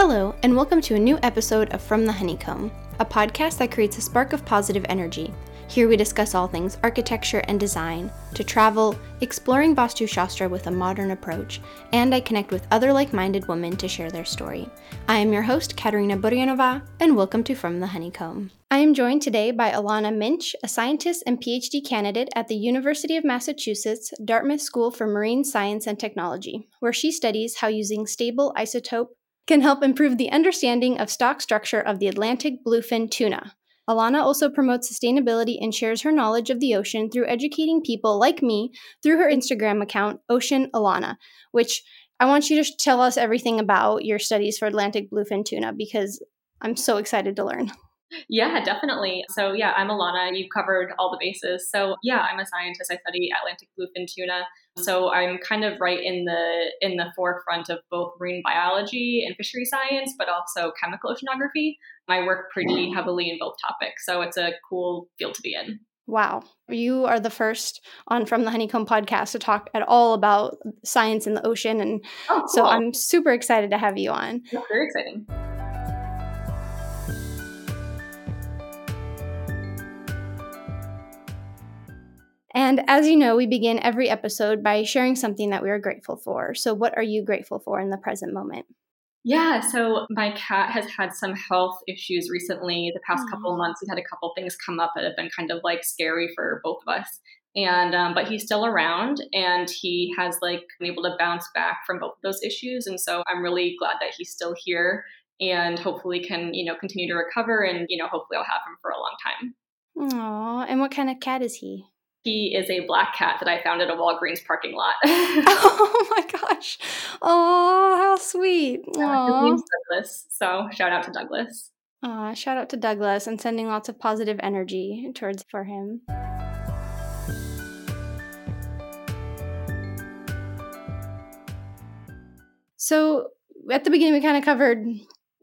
Hello, and welcome to a new episode of From the Honeycomb, a podcast that creates a spark of positive energy. Here we discuss all things architecture and design, to travel, exploring Vastu Shastra with a modern approach, and I connect with other like minded women to share their story. I am your host, Katerina Burianova, and welcome to From the Honeycomb. I am joined today by Alanna Mnich, a scientist and PhD candidate at the University of Massachusetts Dartmouth School for Marine Science and Technology, where she studies how using stable isotope can help improve the understanding of stock structure of the Atlantic bluefin tuna. Alanna also promotes sustainability and shares her knowledge of the ocean through educating people like me through her Instagram account, Ocean Alanna, which I want you to tell us everything about your studies for Atlantic bluefin tuna because I'm so excited to learn. Yeah, definitely. So, yeah, I'm Alanna. You've covered all the bases. So, yeah, I'm a scientist. I study Atlantic bluefin tuna. So, I'm kind of right in the in the forefront of both marine biology and fishery science, but also chemical oceanography. I work pretty heavily in both topics, so it's a cool field to be in. Wow. You are the first on From the Honeycomb podcast to talk at all about science in the ocean. And oh, cool. so I'm super excited to have you on. Yeah, very exciting. And as you know, we begin every episode by sharing something that we are grateful for. So, what are you grateful for in the present moment? Yeah, so my cat has had some health issues recently. The past couple months, we've had a couple things come up that have been kind of like scary for both of us. And um, but he's still around, and he has like been able to bounce back from both of those issues. And so I'm really glad that he's still here, and hopefully can you know continue to recover, and you know hopefully I'll have him for a long time. Aw, and what kind of cat is he? He is a black cat that I found at a Walgreens parking lot. oh my gosh. Oh, how sweet. Uh, his name's Douglas. So shout out to Douglas. Aw, shout out to Douglas and sending lots of positive energy towards for him. So at the beginning we kind of covered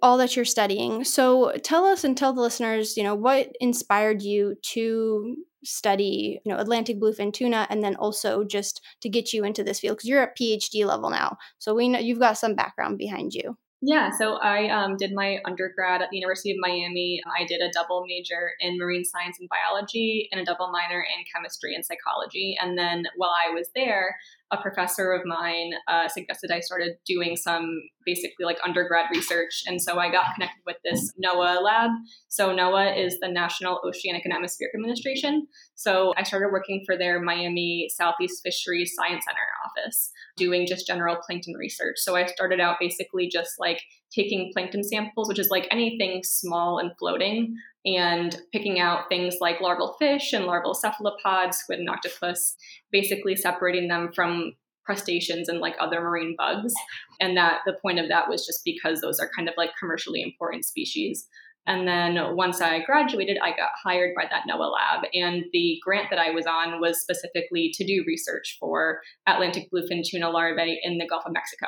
all that you're studying. So tell us and tell the listeners, you know, what inspired you to study, you know, Atlantic bluefin tuna and then also just to get you into this field because you're at PhD level now. So we know you've got some background behind you. Yeah, so I um, did my undergrad at the University of Miami. I did a double major in marine science and biology and a double minor in chemistry and psychology. And then while I was there, a professor of mine uh, suggested I started doing some basically like undergrad research. And so I got connected with this NOAA lab. So NOAA is the National Oceanic and Atmospheric Administration. So I started working for their Miami Southeast Fisheries Science Center office, doing just general plankton research. So I started out basically just like taking plankton samples, which is like anything small and floating, and picking out things like larval fish and larval cephalopods, squid and octopus, basically separating them from crustaceans and like other marine bugs. And that the point of that was just because those are kind of like commercially important species. And then once I graduated, I got hired by that NOAA lab. And the grant that I was on was specifically to do research for Atlantic bluefin tuna larvae in the Gulf of Mexico.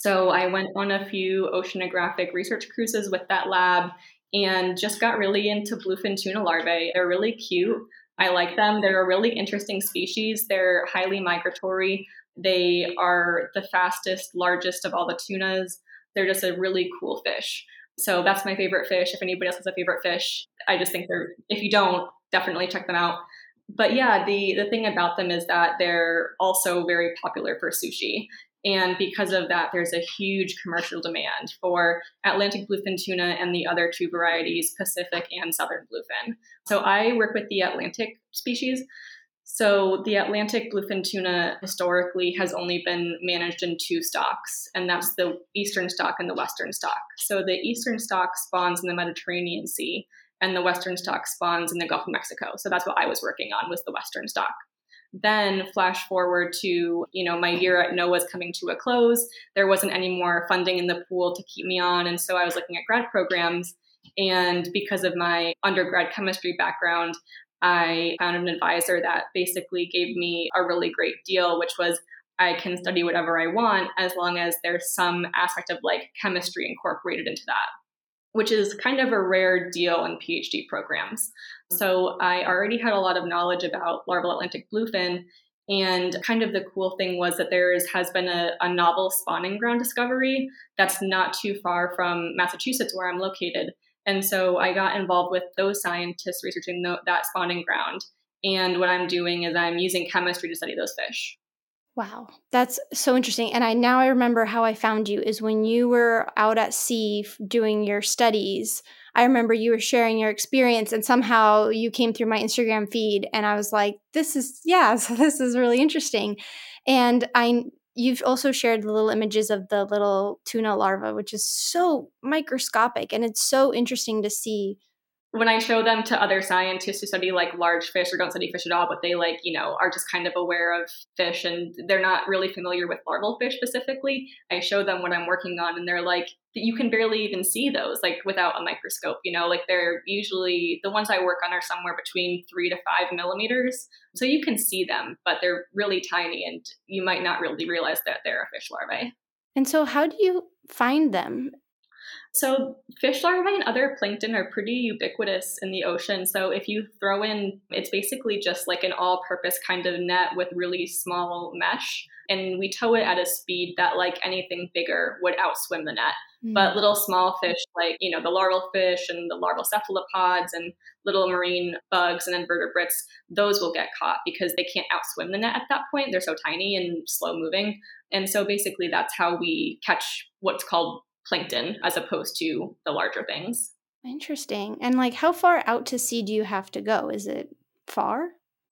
So I went on a few oceanographic research cruises with that lab and just got really into bluefin tuna larvae. They're really cute. I like them. They're a really interesting species. They're highly migratory. They are the fastest, largest of all the tunas. They're just a really cool fish. So that's my favorite fish. If anybody else has a favorite fish, I just think they're, if you don't, definitely check them out. But yeah, the, the thing about them is that they're also very popular for sushi. And because of that, there's a huge commercial demand for Atlantic bluefin tuna and the other two varieties, Pacific and Southern bluefin. So I work with the Atlantic species. So the Atlantic bluefin tuna historically has only been managed in two stocks, and that's the eastern stock and the western stock. So the eastern stock spawns in the Mediterranean Sea, and the western stock spawns in the Gulf of Mexico. So that's what I was working on was the western stock. Then flash forward to, you know, my year at NOAA was coming to a close. There wasn't any more funding in the pool to keep me on. And so I was looking at grad programs. And because of my undergrad chemistry background, I found an advisor that basically gave me a really great deal, which was I can study whatever I want as long as there's some aspect of like chemistry incorporated into that which is kind of a rare deal in PhD programs. So I already had a lot of knowledge about larval Atlantic bluefin. And kind of the cool thing was that there is, has been a, a novel spawning ground discovery that's not too far from Massachusetts, where I'm located. And so I got involved with those scientists researching the, that spawning ground. And what I'm doing is I'm using chemistry to study those fish. Wow, that's so interesting. And I now I remember how I found you is when you were out at sea doing your studies. I remember you were sharing your experience, and somehow you came through my Instagram feed, and I was like, "This is yeah, so this is really interesting." And I you've also shared the little images of the little tuna larva, which is so microscopic, and it's so interesting to see when I show them to other scientists who study like large fish or don't study fish at all, but they like, you know, are just kind of aware of fish and they're not really familiar with larval fish specifically, I show them what I'm working on and they're like, you can barely even see those like without a microscope, you know, like they're usually the ones I work on are somewhere between three to five millimeters. So you can see them, but they're really tiny and you might not really realize that they're a fish larvae. And so, how do you find them? So, fish larvae and other plankton are pretty ubiquitous in the ocean. So, if you throw in, it's basically just like an all purpose kind of net with really small mesh. And we tow it at a speed that, like anything bigger, would outswim the net. Mm. But little small fish, like, you know, the larval fish and the larval cephalopods and little marine bugs and invertebrates, those will get caught because they can't outswim the net at that point. They're so tiny and slow moving. And so basically, that's how we catch what's called plankton as opposed to the larger things. Interesting. And like how far out to sea do you have to go? Is it far?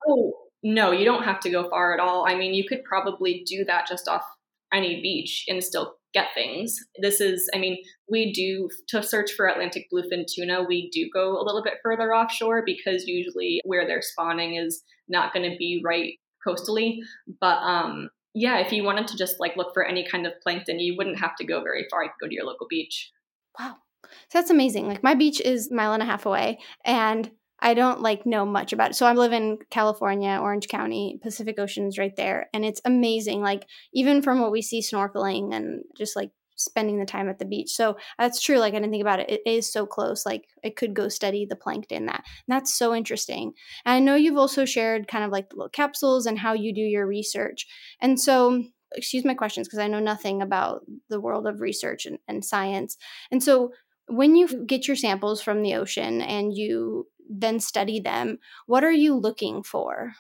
Oh, no, you don't have to go far at all. I mean, you could probably do that just off any beach and still get things. This is, I mean, we do to search for Atlantic bluefin tuna, we do go a little bit further offshore because usually where they're spawning is not going to be right coastally. But um, yeah, if you wanted to just like look for any kind of plankton, you wouldn't have to go very far. You could go to your local beach. Wow. So that's amazing. Like my beach is a mile and a half away and I don't like know much about it. So I live in California, Orange County, Pacific Ocean's right there. And it's amazing. Like even from what we see snorkeling and just like spending the time at the beach. So that's true. Like I didn't think about it. It is so close. Like I could go study the plankton. That and that's so interesting. And I know you've also shared kind of like the little capsules and how you do your research. And so excuse my questions because I know nothing about the world of research and, and science. And so when you get your samples from the ocean and you then study them, what are you looking for?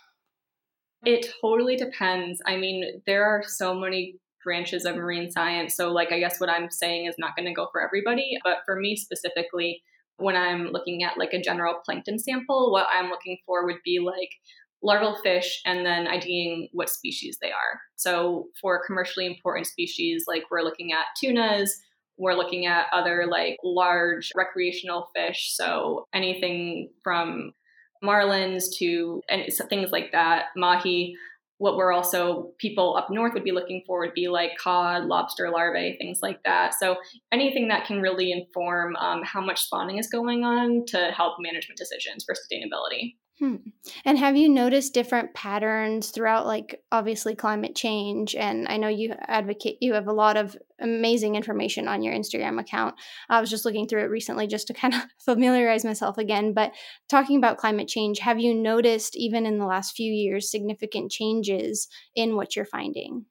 It totally depends. I mean, there are so many branches of marine science. So, like, I guess what I'm saying is not going to go for everybody. But for me specifically, when I'm looking at like a general plankton sample, what I'm looking for would be like larval fish and then IDing what species they are. So, for commercially important species, like we're looking at tunas, we're looking at other like large recreational fish. So, anything from marlins to and things like that, mahi what we're also people up north would be looking for would be like cod, lobster larvae, things like that. So anything that can really inform um, how much spawning is going on to help management decisions for sustainability. Hmm. And have you noticed different patterns throughout, like obviously climate change? And I know you advocate, you have a lot of amazing information on your Instagram account. I was just looking through it recently just to kind of familiarize myself again. But talking about climate change, have you noticed, even in the last few years, significant changes in what you're finding?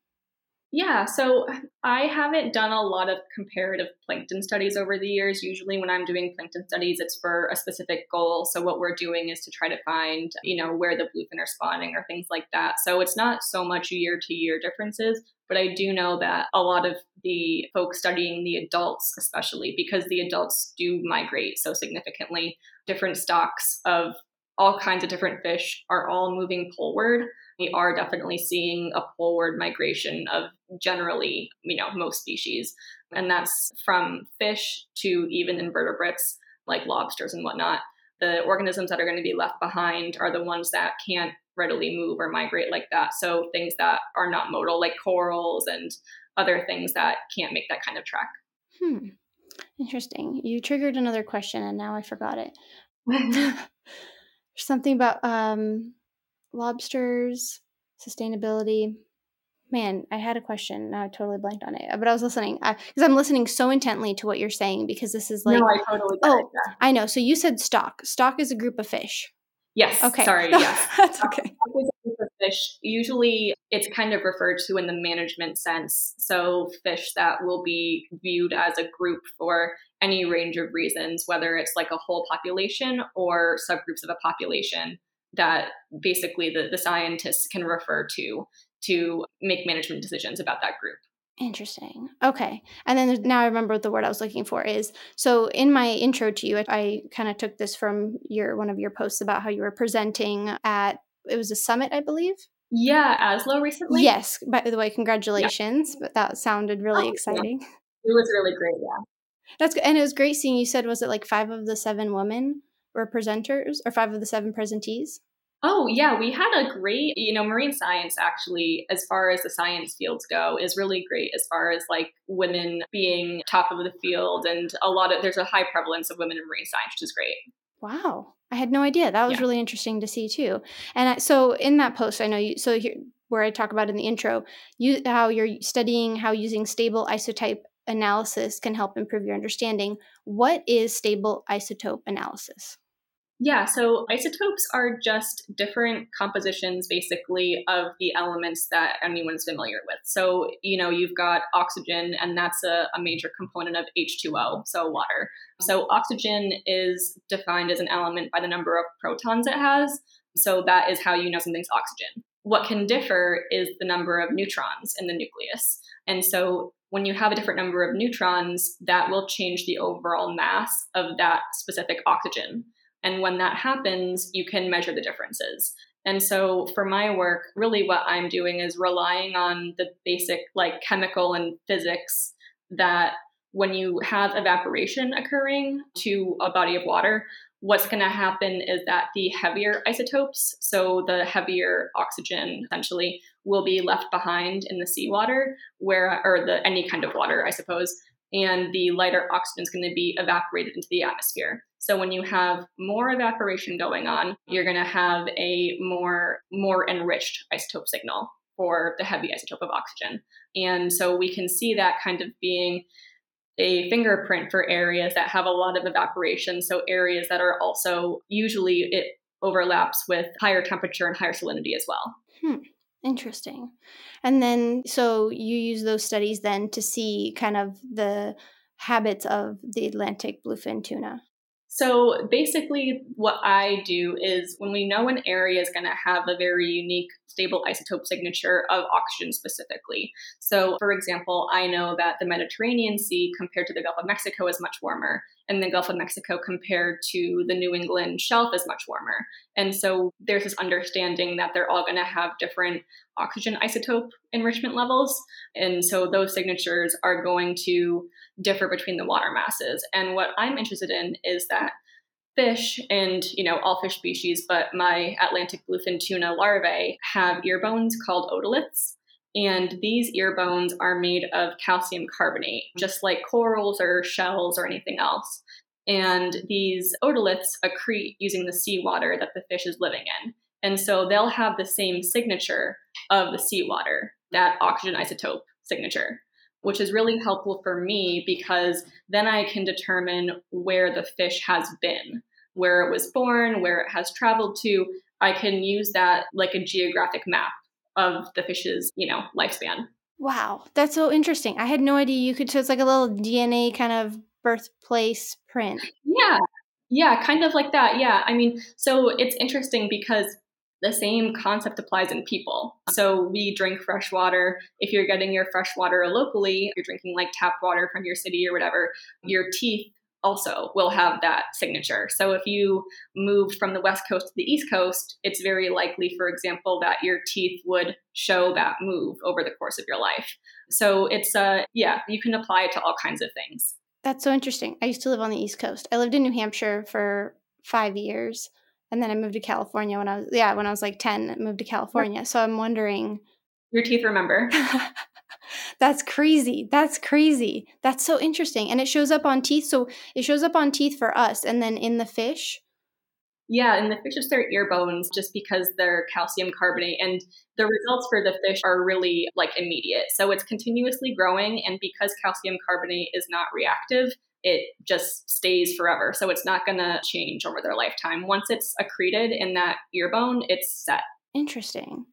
Yeah, so I haven't done a lot of comparative plankton studies over the years. Usually, when I'm doing plankton studies, it's for a specific goal. So, what we're doing is to try to find, you know, where the bluefin are spawning or things like that. So, it's not so much year to year differences, but I do know that a lot of the folks studying the adults, especially because the adults do migrate so significantly, different stocks of all kinds of different fish are all moving poleward we are definitely seeing a forward migration of generally, you know, most species. And that's from fish to even invertebrates like lobsters and whatnot. The organisms that are going to be left behind are the ones that can't readily move or migrate like that. So things that are not motile, like corals and other things that can't make that kind of track. Hmm. Interesting. You triggered another question and now I forgot it. Something about um lobsters, sustainability. Man, I had a question. I totally blanked on it, but I was listening uh, because I'm listening so intently to what you're saying because this is like. No, I totally. oh, it, yeah. I know. So you said stock. Stock is a group of fish. Yes. Okay. Sorry. Yes. That's okay. fish, usually it's kind of referred to in the management sense. So, fish that will be viewed as a group for any range of reasons, whether it's like a whole population or subgroups of a population that basically the, the scientists can refer to to make management decisions about that group. Interesting. Okay. And then now I remember what the word I was looking for is. So in my intro to you, I, I kind of took this from your one of your posts about how you were presenting at it was a summit, I believe. Yeah, ASLO recently. Yes. By the way, congratulations. Yeah. But that sounded really oh, exciting. Yeah. It was really great. Yeah. That's good. And it was great seeing you said was it like five of the seven women were presenters or five of the seven presentees? Oh, yeah, we had a great, you know, marine science actually, as far as the science fields go, is really great as far as like women being top of the field. And a lot of, there's a high prevalence of women in marine science, which is great. Wow. I had no idea. That was yeah. really interesting to see too. And I, so in that post, I know you, so here, where I talk about in the intro, you how you're studying how using stable isotope analysis can help improve your understanding. What is stable isotope analysis? Yeah, so isotopes are just different compositions basically of the elements that anyone's familiar with. So, you know, you've got oxygen, and that's a, a, major component of H2O, so water. So, oxygen is defined as an element by the number of protons it has. So, that is how you know something's oxygen. What can differ is the number of neutrons in the nucleus. And so, when you have a different number of neutrons, that will change the overall mass of that specific oxygen. And when that happens, you can measure the differences. And so for my work, really what I'm doing is relying on the basic like chemical and physics that when you have evaporation occurring to a body of water, what's going to happen is that the heavier isotopes, so the heavier oxygen essentially, will be left behind in the seawater, where or the any kind of water, I suppose, and the lighter oxygen is going to be evaporated into the atmosphere. So when you have more evaporation going on, you're going to have a more more enriched isotope signal for the heavy isotope of oxygen. And so we can see that kind of being a fingerprint for areas that have a lot of evaporation. So areas that are also usually it overlaps with higher temperature and higher salinity as well. Hmm. Interesting. And then, so you use those studies then to see kind of the habits of the Atlantic bluefin tuna. So basically, what I do is when we know an area is going to have a very unique stable isotope signature of oxygen specifically. So, for example, I know that the Mediterranean Sea compared to the Gulf of Mexico is much warmer, and the Gulf of Mexico compared to the New England shelf is much warmer. And so there's this understanding that they're all going to have different oxygen isotope enrichment levels. And so those signatures are going to differ between the water masses. And what I'm interested in is that fish and you know all fish species but my atlantic bluefin tuna larvae have ear bones called otoliths and these ear bones are made of calcium carbonate just like corals or shells or anything else and these otoliths accrete using the seawater that the fish is living in and so they'll have the same signature of the seawater that oxygen isotope signature which is really helpful for me because then I can determine where the fish has been, where it was born, where it has traveled to. I can use that like a geographic map of the fish's, you know, lifespan. Wow, that's so interesting. I had no idea you could. So it's like a little DNA kind of birthplace print. Yeah, yeah, kind of like that. Yeah, I mean, so it's interesting because the same concept applies in people. So we drink fresh water. If you're getting your fresh water locally, you're drinking like tap water from your city or whatever, your teeth also will have that signature. So if you moved from the West Coast to the East Coast, it's very likely, for example, that your teeth would show that move over the course of your life. So it's, uh, yeah, you can apply it to all kinds of things. That's so interesting. I used to live on the East Coast. I lived in New Hampshire for five years and then I moved to California when I was yeah when I was like ten. I moved to California, so I'm wondering. Your teeth remember. That's crazy. That's crazy. That's so interesting, and it shows up on teeth. So it shows up on teeth for us, and then in the fish. Yeah, in the fish, it's their ear bones just because they're calcium carbonate. And the results for the fish are really like immediate. So it's continuously growing. And because calcium carbonate is not reactive, it just stays forever. So it's not going to change over their lifetime. Once it's accreted in that ear bone, it's set. Interesting.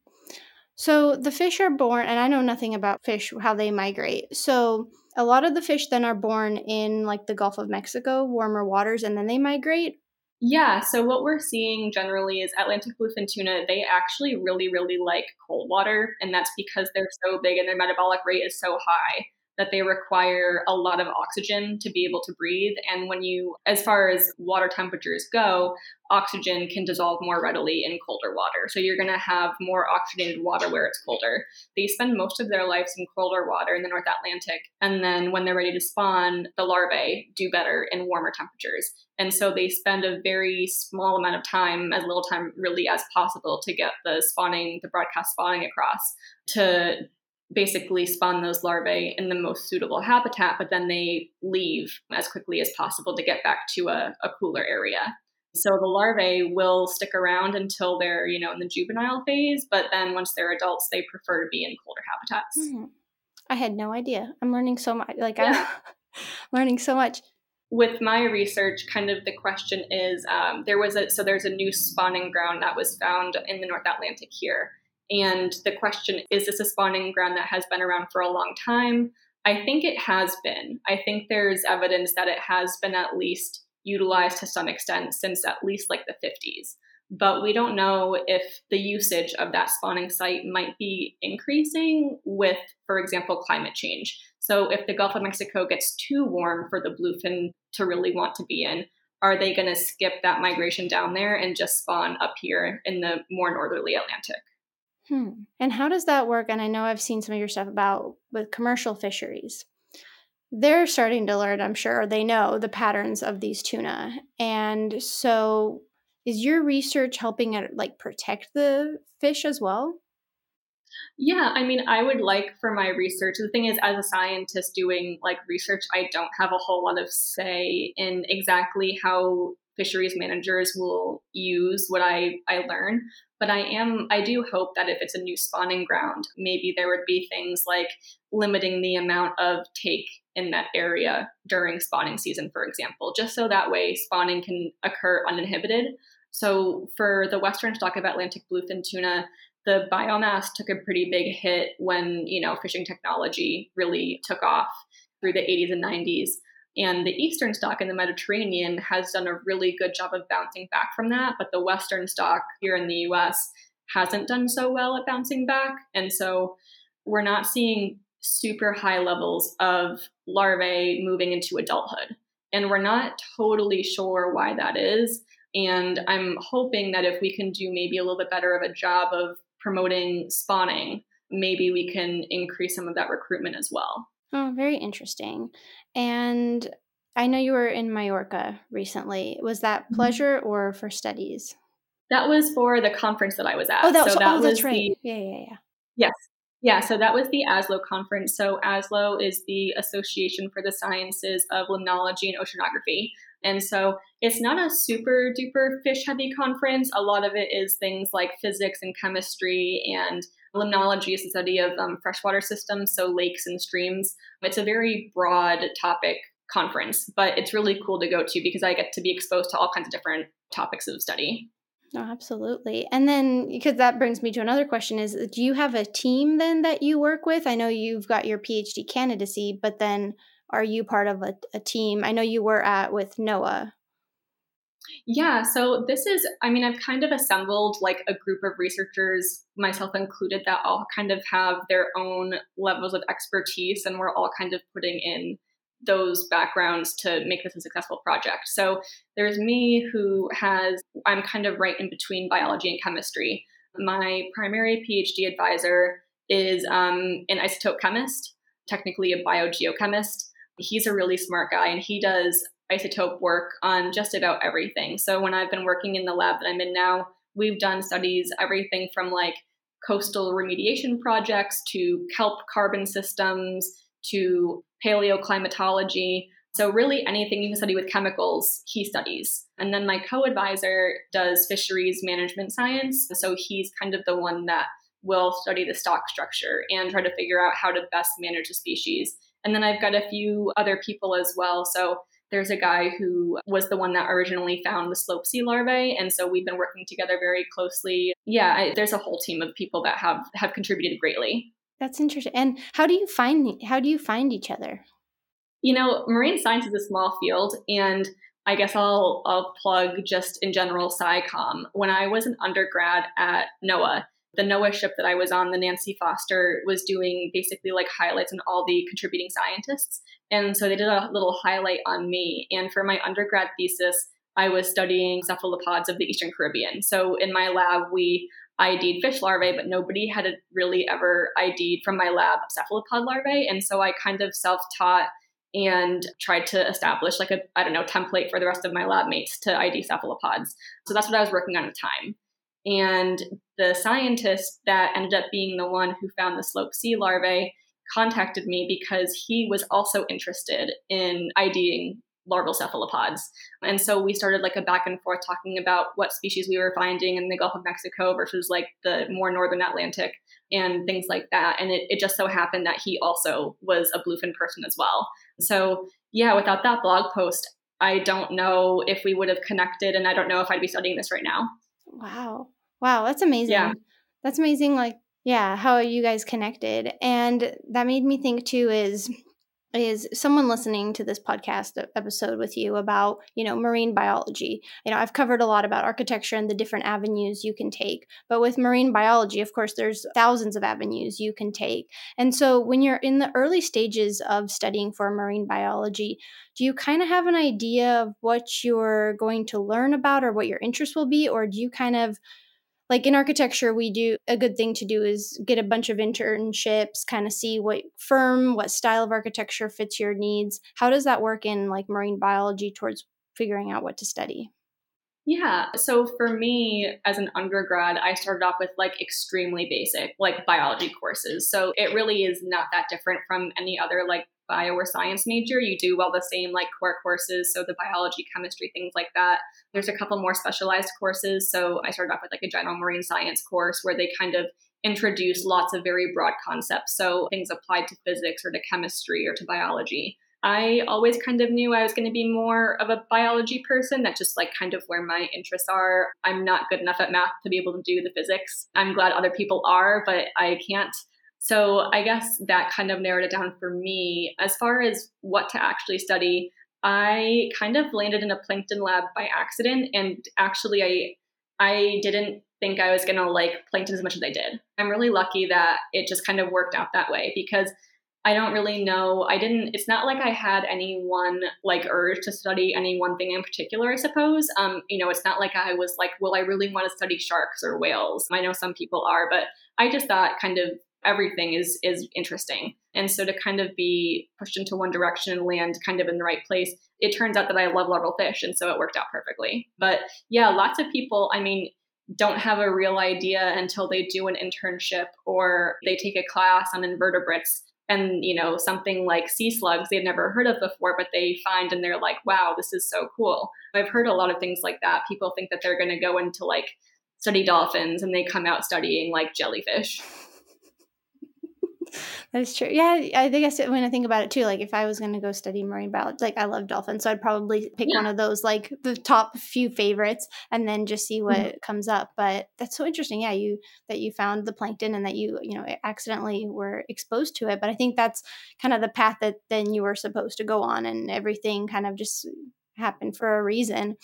So the fish are born, and I know nothing about fish, how they migrate. So a lot of the fish then are born in like the Gulf of Mexico, warmer waters, and then they migrate. Yeah, so what we're seeing generally is Atlantic bluefin tuna, they actually really, really like cold water, and that's because they're so big and their metabolic rate is so high that they require a lot of oxygen to be able to breathe. And when you, as far as water temperatures go, oxygen can dissolve more readily in colder water. So you're going to have more oxygenated water where it's colder. They spend most of their lives in colder water in the North Atlantic. And then when they're ready to spawn, the larvae do better in warmer temperatures. And so they spend a very small amount of time, as little time really as possible, to get the spawning, the broadcast spawning across to basically spawn those larvae in the most suitable habitat, but then they leave as quickly as possible to get back to a, a cooler area. So the larvae will stick around until they're, you know, in the juvenile phase, but then once they're adults, they prefer to be in colder habitats. Mm-hmm. I had no idea. I'm learning so much. Like yeah. I'm learning so much. With my research, kind of the question is, um, there was a so there's a new spawning ground that was found in the North Atlantic here, and the question is this a spawning ground that has been around for a long time? I think it has been. I think there's evidence that it has been at least utilized to some extent since at least like the 50s. But we don't know if the usage of that spawning site might be increasing with, for example, climate change. So, if the Gulf of Mexico gets too warm for the bluefin to really want to be in, are they going to skip that migration down there and just spawn up here in the more northerly Atlantic? Hmm. And how does that work? And I know I've seen some of your stuff about with commercial fisheries. They're starting to learn, I'm sure, they know the patterns of these tuna. And so is your research helping it like protect the fish as well? Yeah, I mean, I would like for my research. The thing is, as a scientist doing like research, I don't have a whole lot of say in exactly how fisheries managers will use what I, I learn. But I am I do hope that if it's a new spawning ground, maybe there would be things like limiting the amount of take in that area during spawning season, for example, just so that way spawning can occur uninhibited. So for the western stock of Atlantic bluefin tuna, the biomass took a pretty big hit when, you know, fishing technology really took off through the 80s and 90s. And the eastern stock in the Mediterranean has done a really good job of bouncing back from that. But the western stock here in the US hasn't done so well at bouncing back. And so we're not seeing super high levels of larvae moving into adulthood. And we're not totally sure why that is. And I'm hoping that if we can do maybe a little bit better of a job of promoting spawning, maybe we can increase some of that recruitment as well. Oh, very interesting. And I know you were in Mallorca recently. Was that mm-hmm. pleasure or for studies? That was for the conference that I was at. Oh, that, so, that oh, was that's right. The, yeah, yeah, yeah. Yes. Yeah, so that was the ASLO conference. So ASLO is the Association for the Sciences of Limnology and Oceanography. And so it's not a super duper fish heavy conference. A lot of it is things like physics and chemistry and Limnology is the study of um, freshwater systems, so lakes and streams. It's a very broad topic conference, but it's really cool to go to because I get to be exposed to all kinds of different topics of study. Oh, absolutely. And then, because that brings me to another question is do you have a team then that you work with? I know you've got your PhD candidacy, but then are you part of a, a team? I know you were at with NOAA yeah, so this is, I mean, I've kind of assembled like a group of researchers, myself included, that all kind of have their own levels of expertise, and we're all kind of putting in those backgrounds to make this a successful project. So there's me who has, I'm kind of right in between biology and chemistry. My primary PhD advisor is um, an isotope chemist, technically a biogeochemist. He's a really smart guy and he does isotope work on just about everything. So when I've been working in the lab that I'm in now, we've done studies everything from like coastal remediation projects to kelp carbon systems to paleoclimatology. So really anything you can study with chemicals, he studies. And then my co-advisor does fisheries management science. So he's kind of the one that will study the stock structure and try to figure out how to best manage a species. And then I've got a few other people as well. So there's a guy who was the one that originally found the slope sea larvae. And so we've been working together very closely. Yeah, I, there's a whole team of people that have, have contributed greatly. That's interesting. And how do you find how do you find each other? You know, marine science is a small field and I guess I'll I'll plug just in general SciComm. When I was an undergrad at NOAA, the NOAA ship that I was on, the Nancy Foster, was doing basically like highlights on all the contributing scientists. And so they did a little highlight on me. And for my undergrad thesis, I was studying cephalopods of the Eastern Caribbean. So in my lab, we ID'd fish larvae, but nobody had really ever ID'd from my lab cephalopod larvae. And so I kind of self taught and tried to establish like a, I don't know, template for the rest of my lab mates to ID cephalopods. So that's what I was working on at the time. And the scientist that ended up being the one who found the slope sea larvae contacted me because he was also interested in IDing larval cephalopods. And so we started like a back and forth talking about what species we were finding in the Gulf of Mexico versus like the more northern Atlantic and things like that. And it, it just so happened that he also was a bluefin person as well. So yeah, without that blog post, I don't know if we would have connected and I don't know if I'd be studying this right now. Wow. Wow, that's amazing. Yeah. That's amazing. Like, yeah, how you guys connected. And that made me think too is is someone listening to this podcast episode with you about you know marine biology you know i've covered a lot about architecture and the different avenues you can take but with marine biology of course there's thousands of avenues you can take and so when you're in the early stages of studying for marine biology do you kind of have an idea of what you're going to learn about or what your interest will be or do you kind of like in architecture we do a good thing to do is get a bunch of internships kind of see what firm what style of architecture fits your needs how does that work in like marine biology towards figuring out what to study yeah. So for me, as an undergrad, I started off with like extremely basic, like biology courses. So it really is not that different from any other like bio or science major. You do all the same like core courses. So the biology, chemistry, things like that. There's a couple more specialized courses. So I started off with like a general marine science course where they kind of introduce lots of very broad concepts. So things applied to physics or to chemistry or to biology. I always kind of knew I was going to be more of a biology person. That's just like kind of where my interests are. I'm not good enough at math to be able to do the physics. I'm glad other people are, but I can't. So I guess that kind of narrowed it down for me. As far as what to actually study, I kind of landed in a plankton lab by accident. And actually, I I didn't think I was going to like plankton as much as I did. I'm really lucky that it just kind of worked out that way because I don't really know. I didn't, it's not like I had any one like urge to study any one thing in particular, I suppose. Um, you know, it's not like I was like, well, I really want to study sharks or whales. I know some people are, but I just thought kind of everything is is interesting. And so to kind of be pushed into one direction and land kind of in the right place, it turns out that I love larval fish. And so it worked out perfectly. But yeah, lots of people, I mean, don't have a real idea until they do an internship or they take a class on invertebrates and you know something like sea slugs they've never heard of before but they find and they're like wow this is so cool i've heard a lot of things like that people think that they're going to go into like study dolphins and they come out studying like jellyfish That's true. Yeah, I guess when I think about it too, like if I was going to go study marine biology, like I love dolphins, so I'd probably pick yeah. one of those, like the top few favorites, and then just see what mm-hmm. comes up. But that's so interesting. Yeah, you that you found the plankton and that you you know accidentally were exposed to it. But I think that's kind of the path that then you were supposed to go on, and everything kind of just happened for a reason.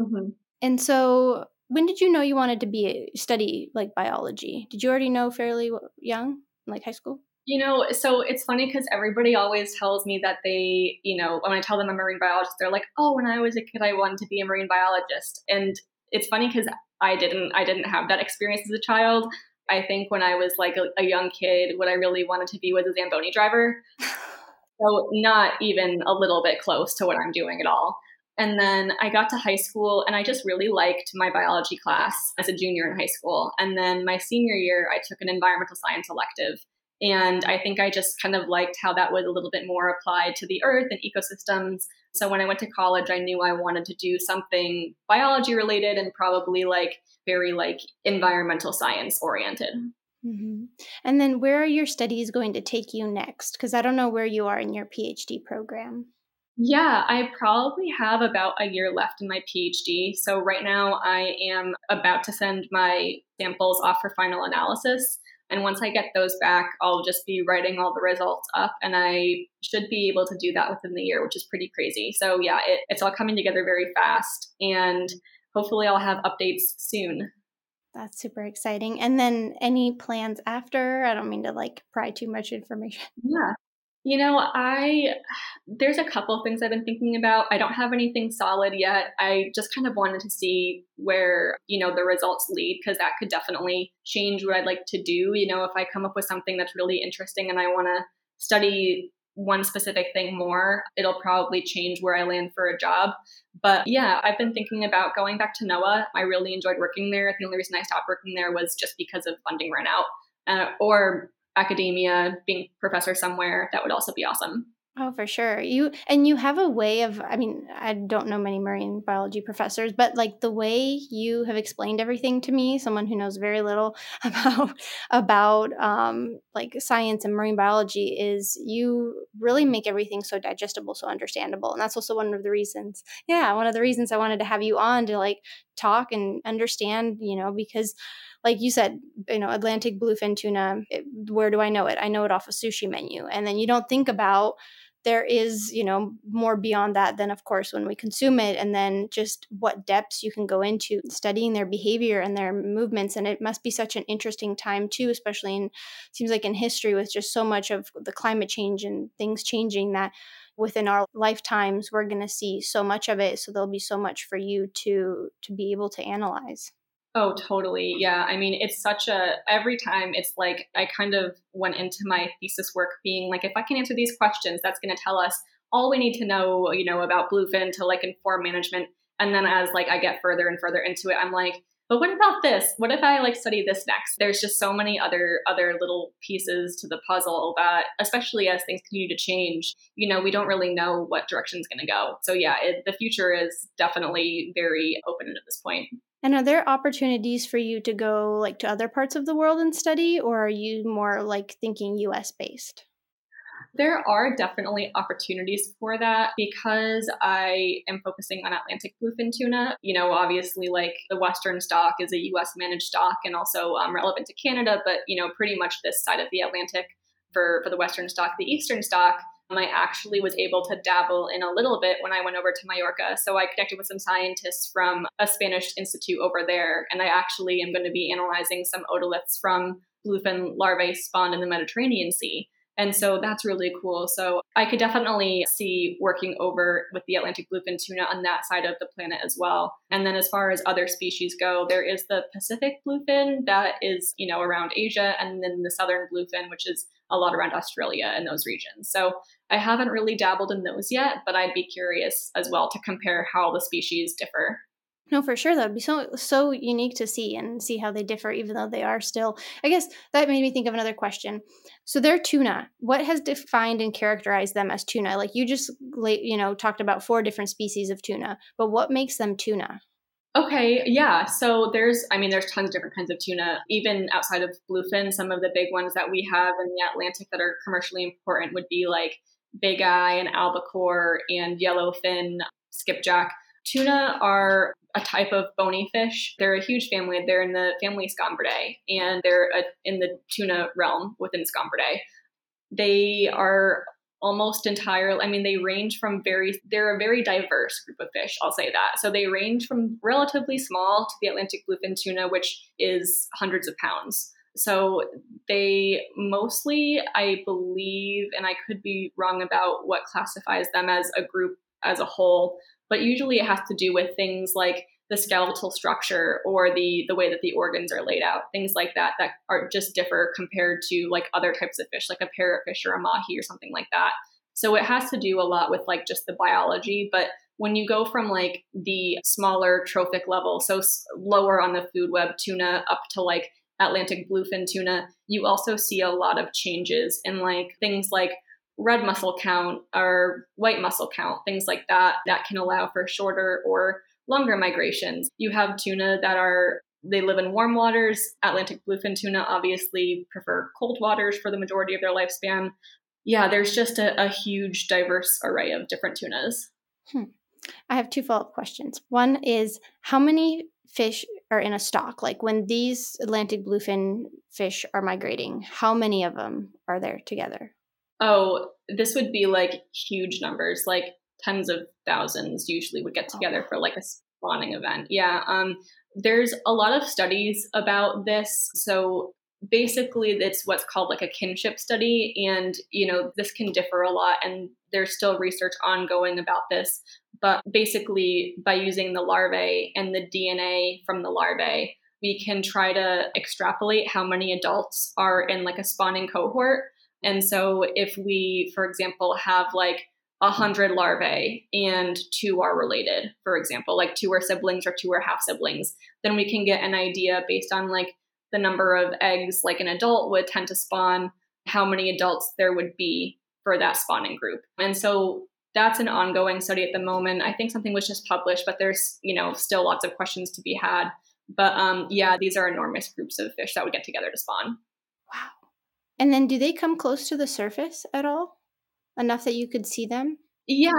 Mm-hmm. And so, when did you know you wanted to be study like biology? Did you already know fairly young, like high school? You know, so it's funny because everybody always tells me that they, you know, when I tell them I'm a marine biologist, they're like, "Oh, when I was a kid, I wanted to be a marine biologist." And it's funny because I didn't, I didn't have that experience as a child. I think when I was like a, a young kid, what I really wanted to be was a Zamboni driver. so not even a little bit close to what I'm doing at all. And then I got to high school and I just really liked my biology class as a junior in high school. And then my senior year, I took an environmental science elective. And I think I just kind of liked how that was a little bit more applied to the earth and ecosystems. So when I went to college, I knew I wanted to do something biology related and probably like very like environmental science oriented. Mm-hmm. And then where are your studies going to take you next? Because I don't know where you are in your PhD program. Yeah, I probably have about a year left in my PhD. So right now I am about to send my samples off for final analysis. And once I get those back, I'll just be writing all the results up and I should be able to do that within the year, which is pretty crazy. So yeah, it, it's all coming together very fast and hopefully I'll have updates soon. That's super exciting. And then any plans after? I don't mean to like pry too much information. Yeah. You know, I there's a couple things I've been thinking about. I don't have anything solid yet. I just kind of wanted to see where, you know, the results lead because that could definitely change what I'd like to do. You know, if I come up with something that's really interesting and I want to study one specific thing more, it'll probably change where I land for a job. But yeah, I've been thinking about going back to NOAA. I really enjoyed working there. The only reason I stopped working there was just because of funding ran out. Uh, or academia, being professor somewhere, that would also be awesome. Oh, for sure. You and you have a way of I mean, I don't know many marine biology professors, but like the way you have explained everything to me, someone who knows very little about about um like science and marine biology is you really make everything so digestible, so understandable. And that's also one of the reasons. Yeah, one of the reasons I wanted to have you on to like talk and understand, you know, because like you said, you know, Atlantic bluefin tuna, it, where do I know it? I know it off a sushi menu. And then you don't think about there is you know more beyond that than of course when we consume it and then just what depths you can go into studying their behavior and their movements and it must be such an interesting time too especially in seems like in history with just so much of the climate change and things changing that within our lifetimes we're going to see so much of it so there'll be so much for you to to be able to analyze Oh, totally. Yeah. I mean, it's such a, every time it's like I kind of went into my thesis work being like, if I can answer these questions, that's going to tell us all we need to know, you know, about bluefin to like inform management. And then as like I get further and further into it, I'm like, but what about this? What if I like study this next? There's just so many other other little pieces to the puzzle that, especially as things continue to change, you know, we don't really know what direction is going to go. So yeah, it, the future is definitely very open at this point. And are there opportunities for you to go like to other parts of the world and study, or are you more like thinking US based? There are definitely opportunities for that because I am focusing on Atlantic bluefin tuna. You know, obviously, like the Western stock is a US managed stock and also um, relevant to Canada, but, you know, pretty much this side of the Atlantic for, for the Western stock. The Eastern stock I actually was able to dabble in a little bit when I went over to Mallorca. So I connected with some scientists from a Spanish institute over there, and I actually am going to be analyzing some otoliths from bluefin larvae spawned in the Mediterranean Sea. And so that's really cool. So I could definitely see working over with the Atlantic bluefin tuna on that side of the planet as well. And then as far as other species go, there is the Pacific bluefin that is, you know, around Asia, and then the southern bluefin, which is a lot around Australia and those regions. So I haven't really dabbled in those yet, but I'd be curious as well to compare how the species differ. No, for sure. That would be so so unique to see and see how they differ, even though they are still. I guess that made me think of another question. So they're tuna. What has defined and characterized them as tuna? Like you just, you know, talked about four different species of tuna, but what makes them tuna? Okay, yeah. So there's, I mean, there's tons of different kinds of tuna, even outside of bluefin. Some of the big ones that we have in the Atlantic that are commercially important would be like big eye and albacore and yellowfin, skipjack. Tuna are a type of bony fish. They're a huge family. They're in the family Scombridae, and they're a, in the tuna realm within Scombridae. They are almost entirely i mean they range from very they're a very diverse group of fish i'll say that so they range from relatively small to the atlantic bluefin tuna which is hundreds of pounds so they mostly i believe and i could be wrong about what classifies them as a group as a whole but usually it has to do with things like the skeletal structure or the the way that the organs are laid out things like that that are just differ compared to like other types of fish like a parrotfish or a mahi or something like that. So it has to do a lot with like just the biology but when you go from like the smaller trophic level so lower on the food web tuna up to like atlantic bluefin tuna you also see a lot of changes in like things like red muscle count or white muscle count things like that that can allow for shorter or longer migrations. You have tuna that are they live in warm waters. Atlantic bluefin tuna obviously prefer cold waters for the majority of their lifespan. yeah, there's just a, a huge, diverse array of different tunas. Hmm. I have two follow up questions. One is how many fish are in a stock? Like when these Atlantic bluefin fish are migrating, how many of them are there together? Oh, this would be like huge numbers, like tens of thousands usually would get together oh. for like a spawning event. Yeah. Um, there's a lot of studies about this. So basically it's what's called like a kinship study and you know this can differ a lot and there's still research ongoing about this but basically by using the larvae and the dna from the larvae we can try to extrapolate how many adults are in like a spawning cohort and so if we for example have like a hundred larvae and two are related for example like two are siblings or two are half siblings then we can get an idea based on like the number of eggs like an adult would tend to spawn, how many adults there would be for that spawning group. And so that's an ongoing study at the moment. I think something was just published, but there's, you know, still lots of questions to be had. But um, yeah, these are enormous groups of fish that would get together to spawn. Wow. And then do they come close to the surface at all? Enough that you could see them? Yeah,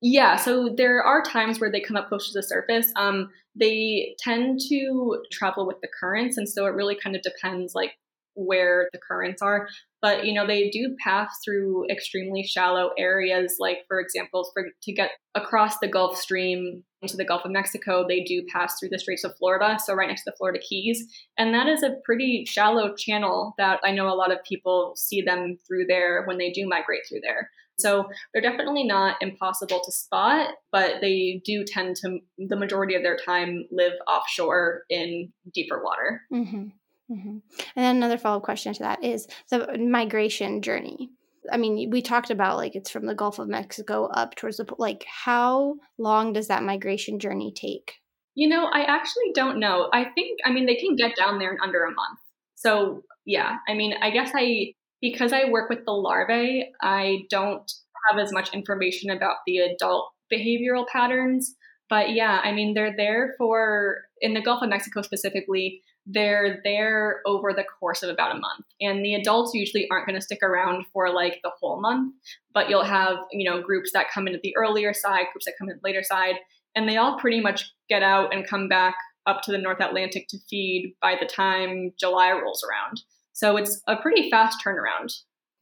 yeah, so there are times where they come up close to the surface. Um, they tend to travel with the currents, and so it really kind of depends, like where the currents are. But you know, they do pass through extremely shallow areas. Like for example, for to get across the Gulf Stream into the Gulf of Mexico, they do pass through the Straits of Florida, so right next to the Florida Keys, and that is a pretty shallow channel that I know a lot of people see them through there when they do migrate through there. So they're definitely not impossible to spot, but they do tend to, the majority of their time, live offshore in deeper water. Mm-hmm. Mm-hmm. And then another follow up question to that is the migration journey. I mean, we talked about like it's from the Gulf of Mexico up towards the like how long does that migration journey take? You know, I actually don't know. I think I mean they can get down there in under a month. So, yeah. I mean, I guess I because I work with the larvae, I don't have as much information about the adult behavioral patterns. But yeah, I mean, they're there for, in the Gulf of Mexico specifically, they're there over the course of about a month. And the adults usually aren't going to stick around for like the whole month, but you'll have, you know, groups that come in at the earlier side, groups that come in later side, and they all pretty much get out and come back up to the North Atlantic to feed by the time July rolls around. So it's a pretty fast turnaround.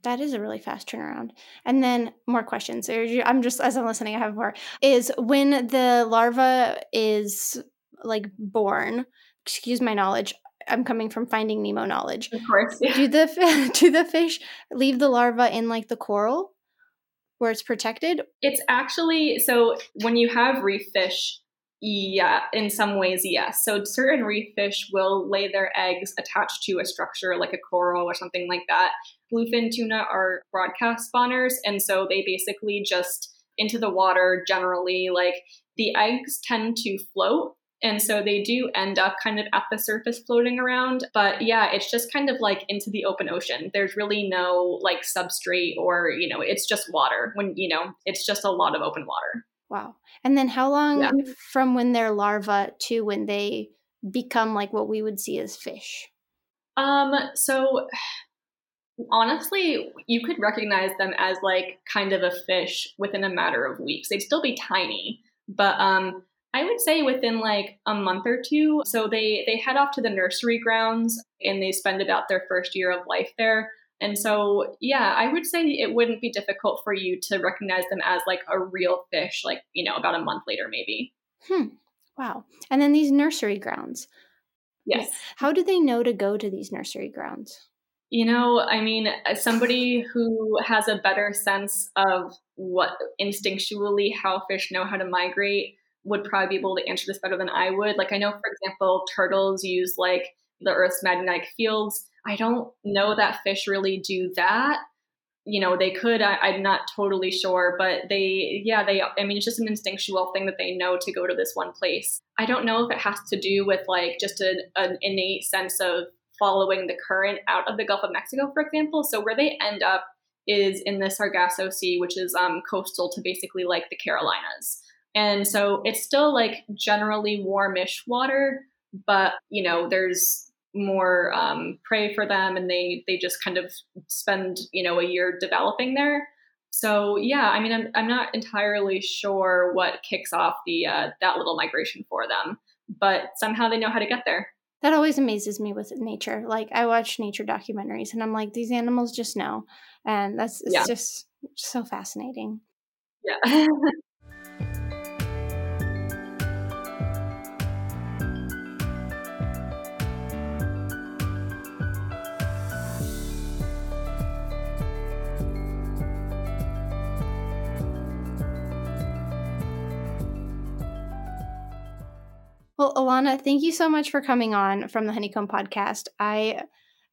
That is a really fast turnaround. And then more questions. I'm just as I'm listening, I have more. Is when the larva is like born, excuse my knowledge, I'm coming from Finding Nemo knowledge. Of course. Yeah. Do the do the fish leave the larva in like the coral where it's protected? It's actually so when you have reef fish, yeah, in some ways, yes. So certain reef fish will lay their eggs attached to a structure like a coral or something like that. Bluefin tuna are broadcast spawners, and so they basically just into the water generally. Like the eggs tend to float, and so they do end up kind of at the surface floating around. But yeah, it's just kind of like into the open ocean. There's really no like substrate or, you know, it's just water when, you know, it's just a lot of open water. Wow. And then how long yeah. from when they're larva to when they become like what we would see as fish? Um, so honestly, you could recognize them as like kind of a fish within a matter of weeks. They'd still be tiny, but um I would say within like a month or two. So they they head off to the nursery grounds and they spend about their first year of life there. And so, yeah, I would say it wouldn't be difficult for you to recognize them as like a real fish, like, you know, about a month later, maybe. Hmm. Wow. And then these nursery grounds. Yes. How do they know to go to these nursery grounds? You know, I mean, as somebody who has a better sense of what instinctually how fish know how to migrate would probably be able to answer this better than I would. Like, I know, for example, turtles use like the Earth's magnetic fields I don't know that fish really do that. You know, they could, I, am not totally sure, but they, yeah, they, I mean, it's just an instinctual thing that they know to go to this one place. I don't know if it has to do with like just a, an innate sense of following the current out of the Gulf of Mexico, for example. So where they end up is in the Sargasso Sea, which is um, coastal to basically like the Carolinas. And so it's still like generally warmish water, but you know, there's more um, prey for them and they they just kind of spend you know a year developing there. So yeah i mean i'm, I'm not entirely sure what kicks off the uh, that little migration for them but somehow they know how to get there. That always amazes me with nature. Like i watch nature documentaries and i'm like these animals just know. And that's it's yeah. just so fascinating. Yeah Well, Alanna, thank you so much for coming on from the Honeycomb podcast. I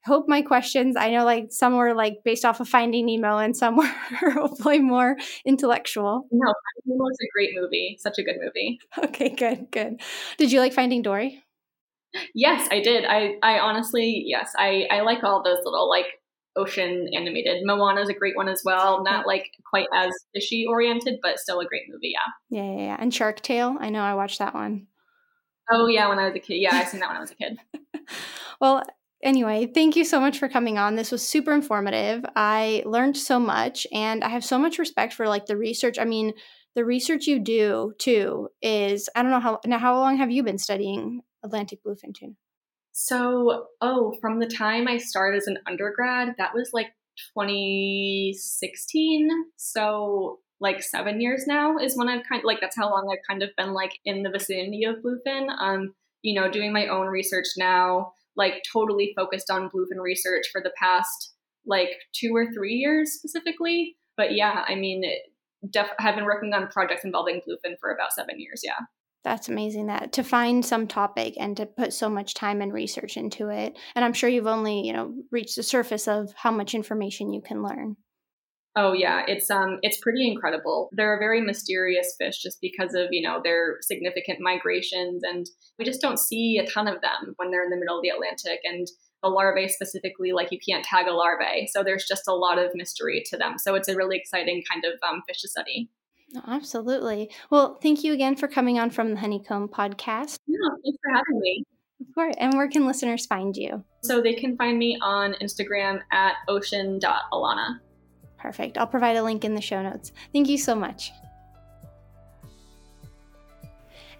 hope my questions, I know like some were like based off of Finding Nemo and some were hopefully more intellectual. No, Finding Nemo is a great movie. Such a good movie. Okay, good, good. Did you like Finding Dory? Yes, I did. I, I honestly, yes, I, I like all those little like ocean animated. Moana is a great one as well. Not like quite as fishy oriented, but still a great movie. Yeah. Yeah, yeah, yeah. And Shark Tale. I know I watched that one. Oh yeah, when I was a kid. Yeah, I seen that when I was a kid. well, anyway, thank you so much for coming on. This was super informative. I learned so much and I have so much respect for like the research. I mean, the research you do too is I don't know how now how long have you been studying Atlantic bluefin tuna? So, oh, from the time I started as an undergrad, that was like 2016. So like seven years now is when I've kind of like that's how long I've kind of been like in the vicinity of bluefin. Um, you know, doing my own research now, like totally focused on bluefin research for the past like two or three years specifically. But yeah, I mean, def- have been working on projects involving bluefin for about seven years. Yeah. That's amazing that to find some topic and to put so much time and research into it. And I'm sure you've only, you know, reached the surface of how much information you can learn. Oh yeah, it's um it's pretty incredible. They're a very mysterious fish just because of, you know, their significant migrations and we just don't see a ton of them when they're in the middle of the Atlantic and the larvae specifically like you can't tag a larvae. So there's just a lot of mystery to them. So it's a really exciting kind of um, fish to study. Absolutely. Well, thank you again for coming on from the Honeycomb podcast. Yeah, thanks for having me. Of course. And where can listeners find you? So they can find me on Instagram at ocean.alana. Perfect. I'll provide a link in the show notes. Thank you so much.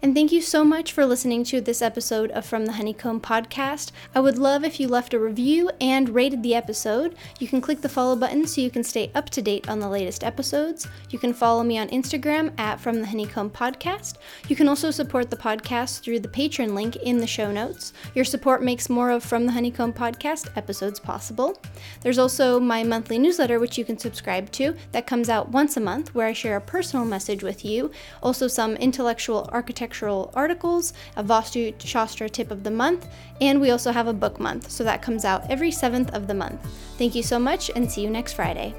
And thank you so much for listening to this episode of From the Honeycomb podcast. I would love if you left a review and rated the episode. You can click the follow button so you can stay up to date on the latest episodes. You can follow me on Instagram at From the Honeycomb podcast. You can also support the podcast through the Patreon link in the show notes. Your support makes more of From the Honeycomb podcast episodes possible. There's also my monthly newsletter, which you can subscribe to, that comes out once a month, where I share a personal message with you, also some intellectual architecture architectural articles, a Vastu Shastra tip of the month, and we also have a book month, so that comes out every 7th of the month. Thank you so much and see you next Friday.